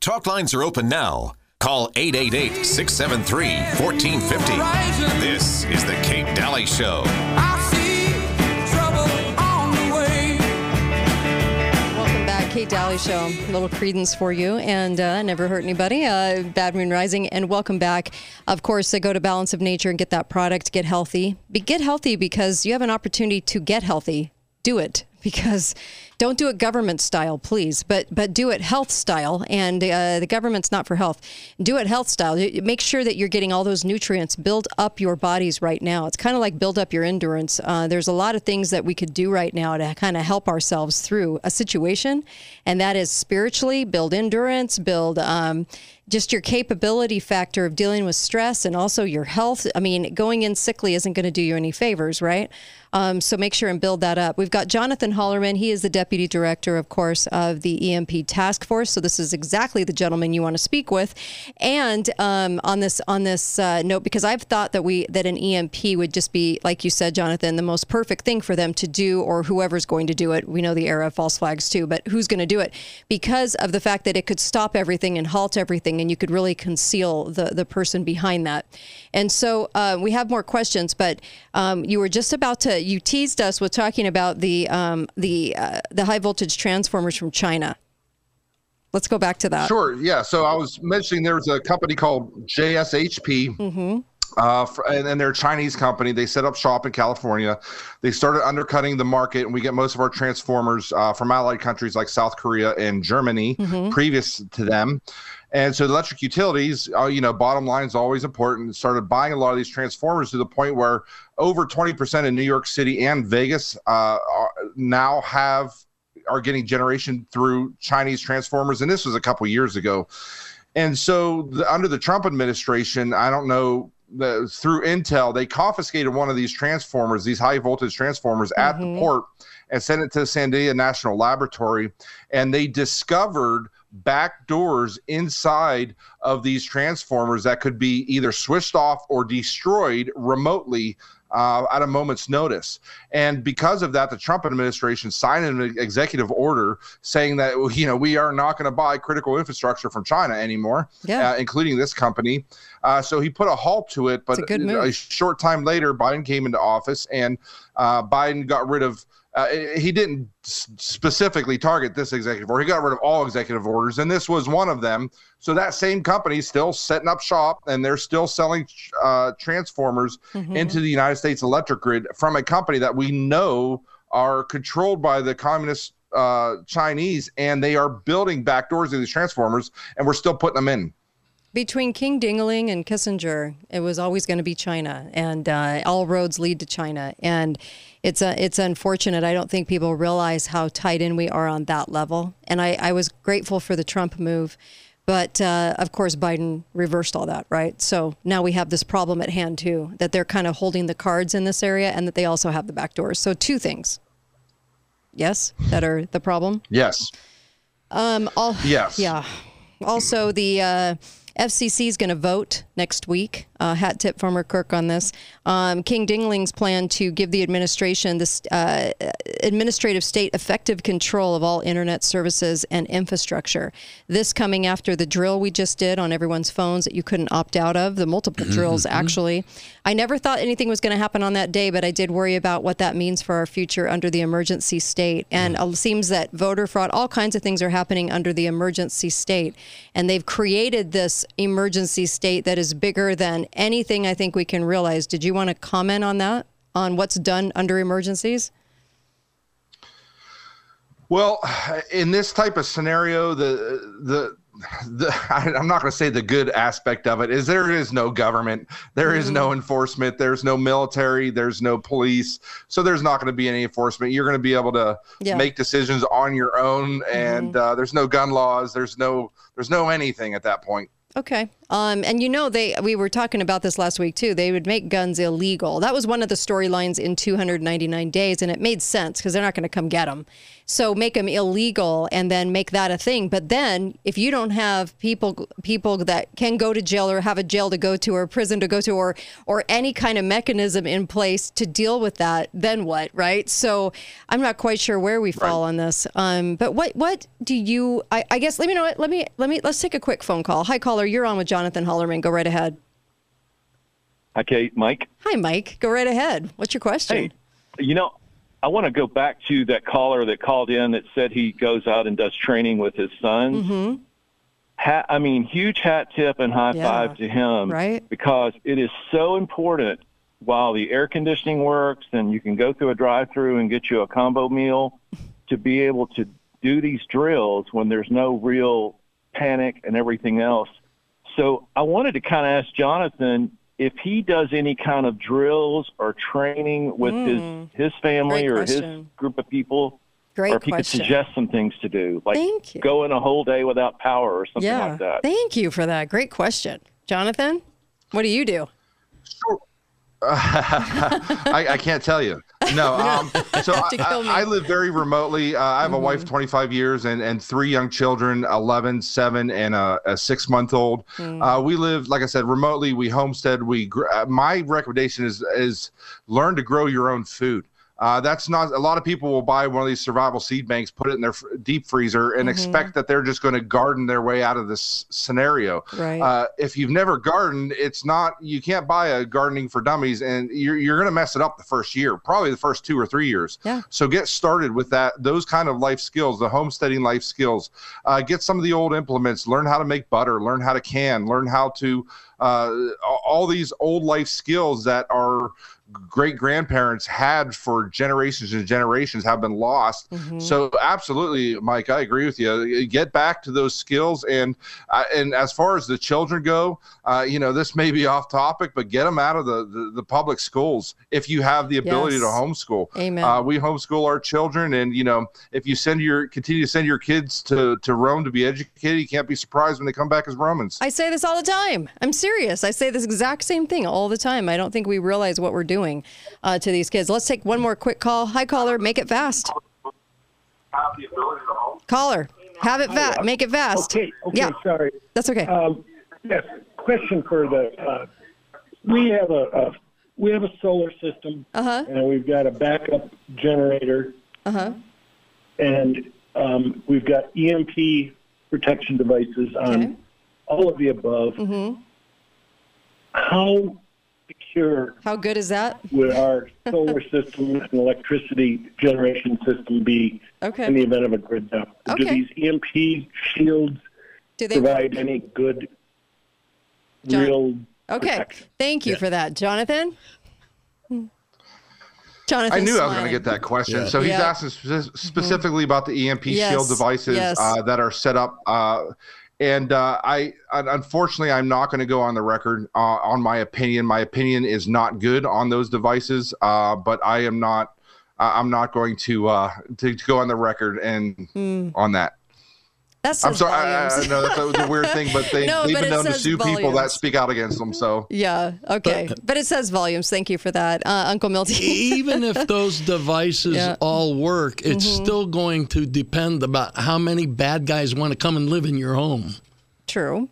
Talk lines are open now. Call 888 673 1450. This is The Kate Dalley Show. Welcome back, Kate Dalley Show. A little Creedence for you, and uh, never hurt anybody. Uh, Bad Moon Rising, and welcome back. Of course, uh, go to Balance of Nature and get that product. Get healthy. Be, get healthy because you have an opportunity to get healthy. Do it because don't do it government style, please, but but do it health style. And uh, the government's not for health. Do it health style. Make sure that you're getting all those nutrients. Build up your bodies right now. It's kind of like build up your endurance. Uh, there's a lot of things that we could do right now to kind of help ourselves through a situation, and that is spiritually build endurance, build. Um, just your capability factor of dealing with stress and also your health. I mean, going in sickly isn't going to do you any favors, right? Um, so make sure and build that up. We've got Jonathan Hollerman. He is the deputy director, of course, of the EMP task force. So this is exactly the gentleman you want to speak with. And um, on this on this uh, note, because I've thought that we that an EMP would just be, like you said, Jonathan, the most perfect thing for them to do, or whoever's going to do it. We know the era of false flags too, but who's going to do it? Because of the fact that it could stop everything and halt everything, and you could really conceal the the person behind that. And so uh, we have more questions, but um, you were just about to you teased us with talking about the um, the uh, the high voltage transformers from China. Let's go back to that. Sure. Yeah. So I was mentioning there's a company called JSHP. Mm-hmm. Uh, and, and they're a Chinese company. They set up shop in California. They started undercutting the market, and we get most of our transformers uh, from allied countries like South Korea and Germany, Mhm. previous to them. And so the electric utilities, uh, you know, bottom line is always important. Started buying a lot of these transformers to the point where over 20% in New York City and Vegas uh, are, now have are getting generation through Chinese transformers, and this was a couple years ago. And so, the, under the Trump administration, I don't know the, through Intel, they confiscated one of these transformers, these high voltage transformers, at the Mhm. port, and sent it to the Sandia National Laboratory, and they discovered back doors inside of these transformers that could be either switched off or destroyed remotely uh, at a moment's notice. And because of that, the Trump administration signed an executive order saying that you know we are not going to buy critical infrastructure from China anymore, Yeah. uh, including this company. Uh, so he put a halt to it. But a a short time later, Biden came into office, and uh, Biden got rid of. Uh, he didn't specifically target this executive order. He got rid of all executive orders, and this was one of them. So that same company is still setting up shop, and they're still selling uh, transformers Mhm. into the United States electric grid from a company that we know are controlled by the communist uh, Chinese, and they are building backdoors of these transformers, and we're still putting them in. Between King Dingling and Kissinger, it was always going to be China, and uh, all roads lead to China. And it's uh, it's unfortunate. I don't think people realize how tied in we are on that level. And I, I was grateful for the Trump move, but uh, of course Biden reversed all that, right? So now we have this problem at hand too, that they're kind of holding the cards in this area, and that they also have the back doors. So two things, yes, that are the problem. Yes. Um, all, Yes. Yeah. Also, the uh, FCC is going to vote next week. Uh, hat tip former Kirk on this. Um, King Dingling's plan to give the administration this uh, administrative state effective control of all internet services and infrastructure. This coming after the drill we just did on everyone's phones that you couldn't opt out of. The multiple drills, actually. I never thought anything was going to happen on that day, but I did worry about what that means for our future under the emergency state. And it seems that voter fraud, all kinds of things are happening under the emergency state. And they've created this emergency state that is bigger than anything I think we can realize. Did you want to comment on that? On what's done under emergencies? Well, in this type of scenario, the the the I'm not going to say the good aspect of it is there is no government, there is no enforcement, there's no military, there's no police, so there's not going to be any enforcement. You're going to be able to Yeah. make decisions on your own, and uh, there's no gun laws, there's no there's no anything at that point. Okay. Um, and you know, they we were talking about this last week too. They would make guns illegal. That was one of the storylines in 299 days, and it made sense because they're not going to come get them. So make them illegal and then make that a thing. But then, if you don't have people people that can go to jail or have a jail to go to or a prison to go to or or any kind of mechanism in place to deal with that, then what, right? So I'm not quite sure where we fall on this. Um, but what what do you? I, I guess let me know. What, let me let me let's take a quick phone call. Hi, caller. You're on with Jonathan Hollerman. Go right ahead. Hi, Kate. Mike. Hi, Mike. Go right ahead. What's your question? Hey, you know, I want to go back to that caller that called in that said he goes out and does training with his sons. Mm-hmm. Ha- I mean, huge hat tip and high Yeah, five to him, right? Because it is so important while the air conditioning works and you can go through a drive-through and get you a combo meal to be able to do these drills when there's no real panic and everything else. So I wanted to kind of ask Jonathan if he does any kind of drills or training with his hmm. his family Great or his group of people, Great or if he question. could suggest some things to do, like Thank you. going a whole day without power or something yeah. like that. Thank you for that. Great question, Jonathan. What do you do? I, I can't tell you. No. Um, so I, to kill me. I, I live very remotely. Uh, I have a wife, 25 years, and, and three young children, 11, 7, and a, a six month old. Uh, we live, like I said, remotely. We homestead. We gr- uh, my recommendation is is learn to grow your own food. Uh, that's not a lot of people will buy one of these survival seed banks, put it in their f- deep freezer, and expect that they're just going to garden their way out of this scenario. Right. Uh, if you've never gardened, it's not you can't buy a gardening for dummies, and you're you're going to mess it up the first year, probably the first two or three years. Yeah. So get started with that those kind of life skills, the homesteading life skills. Uh, get some of the old implements, learn how to make butter, learn how to can, learn how to uh, all these old life skills that are great grandparents had for generations and generations have been lost. So absolutely, Mike, I agree with you. Get back to those skills, and uh, and as far as the children go, uh, you know this may be off topic, but get them out of the the, the public schools if you have the ability Yes. to homeschool. Amen. Uh, we homeschool our children, and you know if you send your continue to send your kids to to Rome to be educated, you can't be surprised when they come back as Romans. I say this all the time. I'm serious. I say this exact same thing all the time. I don't think we realize what we're doing uh, to these kids. Let's take one more quick call. Hi, caller. Make it fast. Caller, have it fast. Make it fast. Okay, okay, Yeah, sorry. that's okay. Um, yes, question for the, uh, we have a, a, we have a solar system. Uh-huh. And we've got a backup generator. Uh-huh. And, um, we've got EMP protection devices on Okay. all of the above. Mm-hmm. How secure How good is that? would our solar system and electricity generation system be Okay. in the event of a grid down? Do these EMP shields Do they provide any good John- real Okay. protection? Thank you for that, Jonathan. Jonathan. I knew I was going to get that question. So he's Yeah. Mm-hmm. asking speci- specifically about the EMP Yes, shield devices yes. uh, that are set up. Uh, and uh, I, unfortunately, I'm not going to go on the record uh, on my opinion. My opinion is not good on those devices, uh, but I am not. I'm not going to, uh, to to go on the record and Hmm. on that. That I'm sorry. I, I volumes. know that, that was a weird thing, but they, No, they've but been known to says sue people that speak out against them. So Yeah. Okay. But, it says volumes. Thank you for that, uh, Uncle Milty. even if those devices Yeah. all work, it's Mm-hmm. still going to depend about how many bad guys want to come and live in your home. True.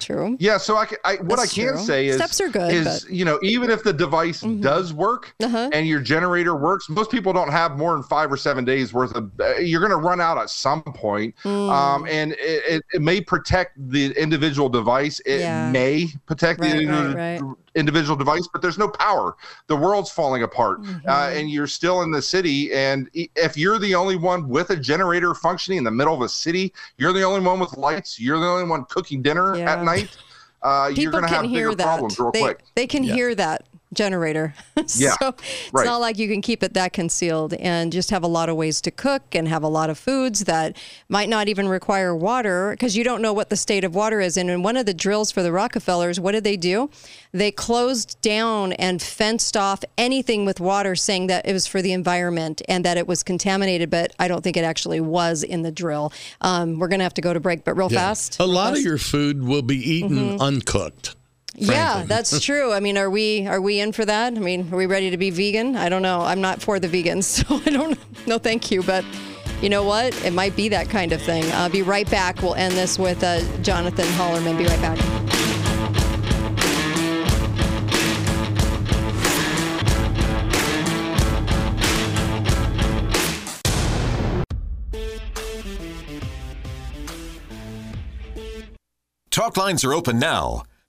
True. Yeah, so I, I what That's I can true. say is Steps are good, Is but- Mm-hmm. you know even if the device does work Uh-huh. and your generator works, most people don't have more than five or seven days worth of. Uh, you're going to run out at some point, Mm. um, and it, it, it may protect the individual device. It Yeah. may protect Right, the right, right. Individual device, but there's no power. The world's falling apart, uh, Mm-hmm. and you're still in the city. And if you're the only one with a generator functioning in the middle of a city, you're the only one with lights. You're the only one cooking dinner Yeah. at night. Uh, you're People going to can have hear bigger that. problems real they, quick. they can hear that. Generator. Yeah, so it's right. not like you can keep it that concealed and just have a lot of ways to cook and have a lot of foods that might not even require water because you don't know what the state of water is. And in one of the drills for the Rockefellers, what did they do? They closed down and fenced off anything with water, saying that it was for the environment and that it was contaminated, but I don't think it actually was in the drill. Um, we're going to have to go to break, but real fast. A lot of your food will be eaten uncooked. Yeah, that's true. I mean, are we are we in for that? I mean, are we ready to be vegan? I don't know. I'm not for the vegans, so I don't. No, thank you. But you know what? It might be that kind of thing. I'll be right back. We'll end this with uh, Jonathan Hollerman. Be right back. Talk lines are open now.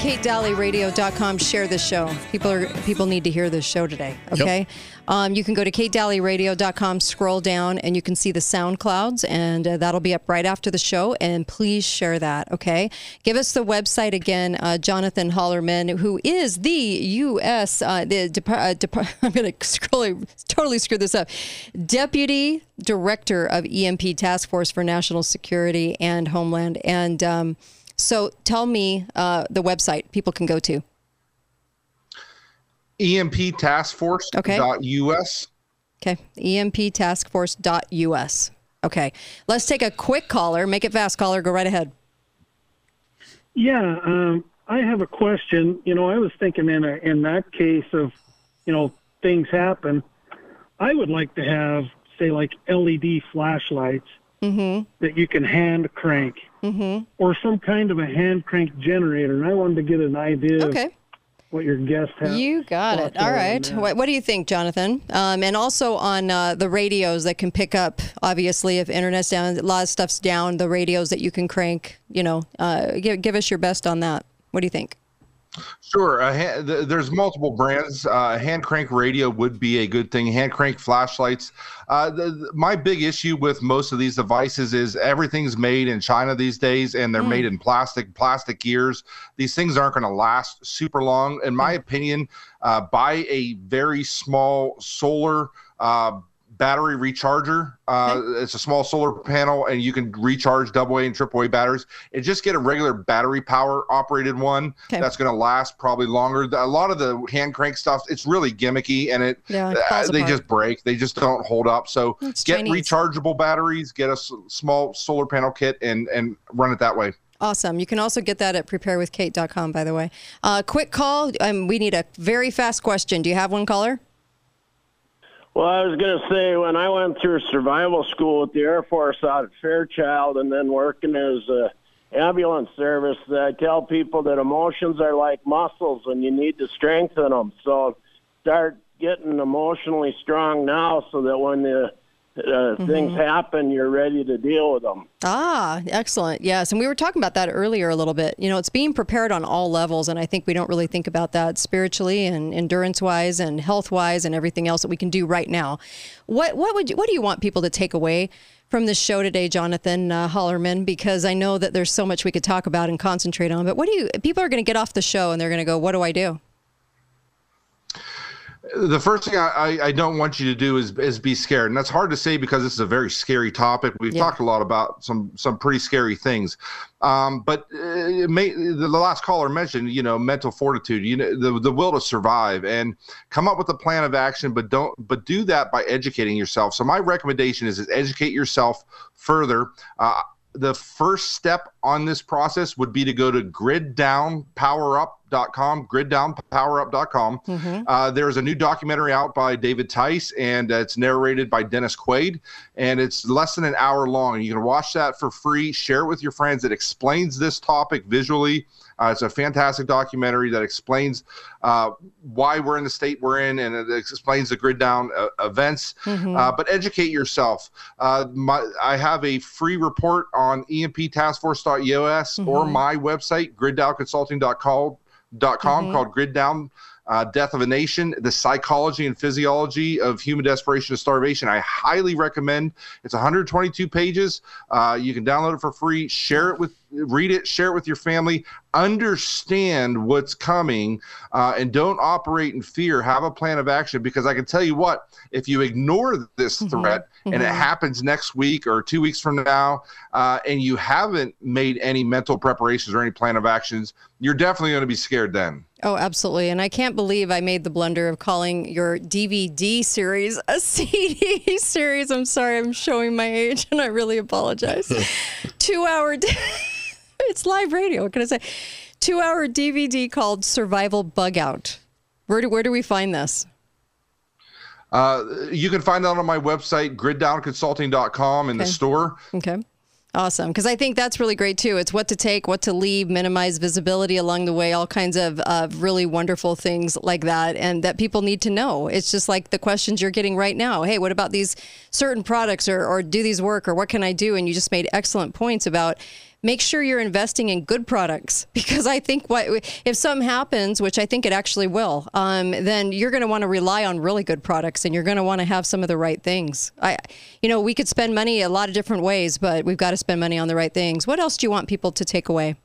Go Share this show. People are people need to hear this show today. Okay. Um, you can go to katedalleyradio.com, scroll down, and you can see the sound clouds, and uh, that'll be up right after the show. And please share that. Okay. Give us the website again, uh, Jonathan Hollerman, who is the U.S. Uh, the Dep- uh, Dep- I'm going to scroll totally screw this up. Deputy Director of EMP Task Force for National Security and Homeland, and um, so tell me uh, the website people can go to. EMPtaskforce.us. Okay. Dot US. Okay, emptaskforce.us. Okay, let's take a quick caller. Make it fast, caller. Go right ahead. Yeah, um, I have a question. You know, I was thinking in a, in that case of, you know, things happen. I would like to have, say, like LED flashlights that you can hand crank, mm-hmm. or some kind of a hand crank generator. And I wanted to get an idea of Okay, what your guest has. you got it. All right. What, what do you think, Jonathan? Um, and also on uh, the radios that can pick up. Obviously, if internet's down, a lot of stuff's down. The radios that you can crank. You know, uh, give give us your best on that. What do you think? Sure. Uh, ha- th- there's multiple brands. Uh, hand crank radio would be a good thing. Hand crank flashlights. Uh, the, the- my big issue with most of these devices is everything's made in China these days, and they're made in plastic, plastic gears. These things aren't going to last super long. In my opinion, uh, buy a very small solar. Battery recharger. Uh, It's a small solar panel, and you can recharge double A and triple A batteries. And just get a regular battery power operated one Okay. that's going to last probably longer. A lot of the hand crank stuff, it's really gimmicky, and it, Yeah, it uh, they apart. just break. They just don't hold up. So It's get Chinese. rechargeable batteries, get a s- small solar panel kit, and and run it that way. Awesome. You can also get that at preparewithkate.com, by the way. Uh, quick call. Um, we need a very fast question. Do you have one, caller? Well, I was going to say when I went through survival school with the Air Force out at Fairchild and then working as a ambulance service, I tell people that emotions are like muscles and you need to strengthen them. So start getting emotionally strong now so that when the uh, things happen, you're ready to deal with them. Ah, excellent. Yes. And we were talking about that earlier a little bit. You know, it's being prepared on all levels. And I think we don't really think about that spiritually and endurance wise and health wise and everything else that we can do right now. What, what would you, what do you want people to take away from this show today, Jonathan uh, Hollerman? Because I know that there's so much we could talk about and concentrate on, but what do you, people are going to get off the show and they're going to go, what do I do? The first thing I, I, don't want you to do is is be scared, and that's hard to say because this is a very scary topic. We've Yeah. talked a lot about some some pretty scary things, um, but uh, may, the last caller mentioned you know mental fortitude, you know the the will to survive, and come up with a plan of action, but don't but do that by educating yourself. So my recommendation is is educate yourself further. Uh, the first step on this process would be to go to griddownpowerup.com, griddownpowerup.com. Uh, there's a new documentary out by David Tice, and uh, it's narrated by Dennis Quaid, and it's less than an hour long. You can watch that for free, share it with your friends. It explains this topic visually. Uh, it's a fantastic documentary that explains uh, why we're in the state we're in, and it explains the grid down uh, events. Uh, but educate yourself. Uh, my, I have a free report on emptaskforce.us or my website, griddownconsulting.com com called Grid Down uh, Death of a Nation, the psychology and physiology of human desperation and starvation. I highly recommend. It's 122 pages. Uh, you can download it for free. Share it with, read it, share it with your family. Understand what's coming, uh, and don't operate in fear. Have a plan of action because I can tell you what: if you ignore this threat and it happens next week or two weeks from now, uh, and you haven't made any mental preparations or any plan of actions, you're definitely going to be scared then. Oh, absolutely. And I can't believe I made the blunder of calling your DVD series a CD series. I'm sorry, I'm showing my age and I really apologize. Two hour, it's live radio. What can I say? Two hour DVD called Survival Bug Out. Where do, where do we find this? Uh, you can find that on my website, griddownconsulting.com in the store. Okay. Awesome. Because I think that's really great too. It's what to take, what to leave, minimize visibility along the way, all kinds of uh, really wonderful things like that, and that people need to know. It's just like the questions you're getting right now. Hey, what about these certain products or, or do these work or what can I do? And you just made excellent points about make sure you're investing in good products because I think what if something happens, which I think it actually will, um, then you're going to want to rely on really good products and you're going to want to have some of the right things. I, you know, we could spend money a lot of different ways, but we've got to spend money on the right things. What else do you want people to take away?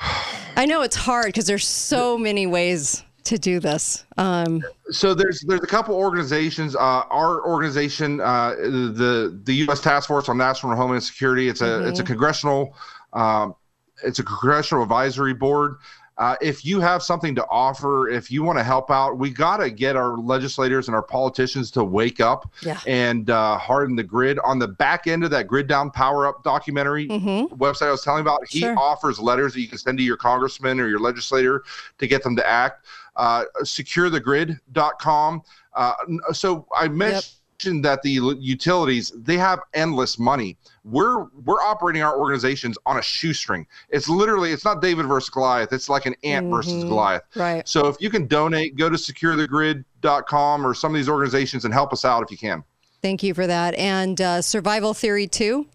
I know it's hard because there's so many ways to do this. Um, So there's there's a couple organizations. Uh, our organization, uh, the the U.S. Task Force on National Homeland Security. It's a it's a congressional um, it's a congressional advisory board. Uh, if you have something to offer, if you want to help out, we got to get our legislators and our politicians to wake up Yeah. and uh, harden the grid. On the back end of that Grid Down Power Up documentary website I was telling about, he Sure. offers letters that you can send to your congressman or your legislator to get them to act. Uh, securethegrid.com. Uh, so I mentioned that the utilities they have endless money. We're we're operating our organizations on a shoestring. It's literally it's not David versus Goliath. It's like an ant versus Goliath. right. So if you can donate, go to securethegrid.com or some of these organizations and help us out if you can. Thank you for that. And uh, Survival Theory 2.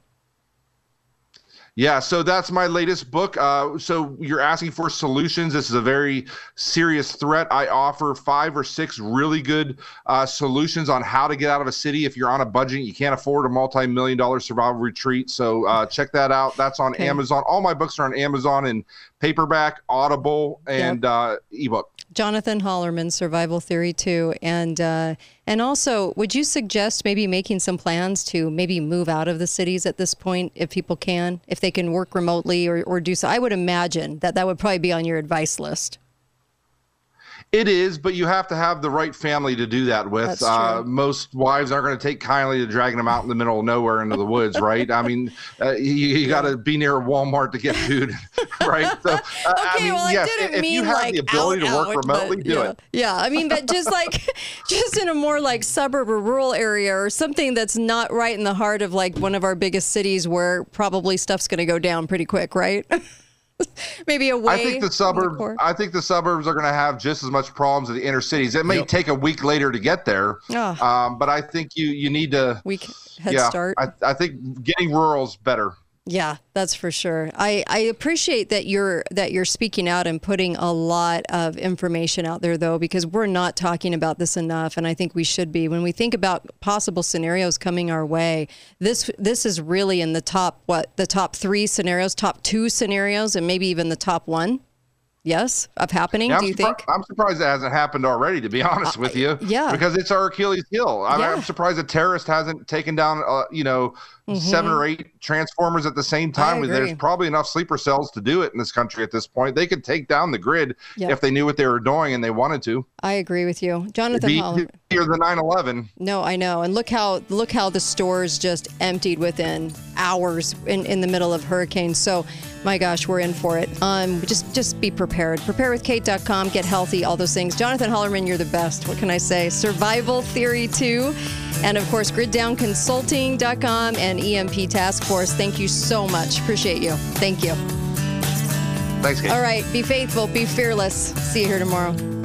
Yeah, so that's my latest book. Uh, so you're asking for solutions. This is a very serious threat. I offer five or six really good uh, solutions on how to get out of a city if you're on a budget. You can't afford a multi-million dollar survival retreat. So uh, check that out. That's on Okay. Amazon. All my books are on Amazon in paperback, Audible, and uh, ebook. Jonathan Hollerman, Survival Theory 2. And uh, and also, would you suggest maybe making some plans to maybe move out of the cities at this point if people can, if they can work remotely or, or do so? I would imagine that that would probably be on your advice list. It is, but you have to have the right family to do that with. Uh, most wives aren't going to take kindly to dragging them out in the middle of nowhere into the woods, right? I mean, uh, you, you got to be near Walmart to get food, right? So, uh, I Okay, mean, well, yes, I didn't if mean you have like the ability out, to work out, remotely, but do yeah. it. Yeah, I mean, but just like just in a more like suburb or rural area or something that's not right in the heart of like one of our biggest cities where probably stuff's going to go down pretty quick, right? maybe away. I think the suburbs. core. I think the suburbs are going to have just as much problems as the inner cities. It may Yep. take a week later to get there, Ah. um, but I think you you need to. Week head yeah, start. I, I think getting rural's better. Yeah, that's for sure. I, I appreciate that you're that you're speaking out and putting a lot of information out there though because we're not talking about this enough and I think we should be. When we think about possible scenarios coming our way, this this is really in the top what the top 3 scenarios, top 2 scenarios and maybe even the top 1. Yes, of happening, Yeah, do I'm, you surpri- think? I'm surprised it hasn't happened already, to be honest with you. yeah. Because it's our Achilles heel. I mean, Yeah. I'm surprised a terrorist hasn't taken down, uh, you know, seven or eight transformers at the same time. There's probably enough sleeper cells to do it in this country at this point. They could take down the grid Yeah. if they knew what they were doing and they wanted to. I agree with you. Jonathan Holler. here the 9/11. No, I know. And look how look how the stores just emptied within hours in, in the middle of hurricanes. So my gosh, we're in for it. Um just just be prepared. Preparewithkate.com, get healthy, all those things. Jonathan Hollerman, you're the best. What can I say? Survival Theory 2. And of course, griddownconsulting.com and EMP Task Force. Thank you so much. Appreciate you. Thank you. Thanks, Kate. All right, be faithful, be fearless. See you here tomorrow.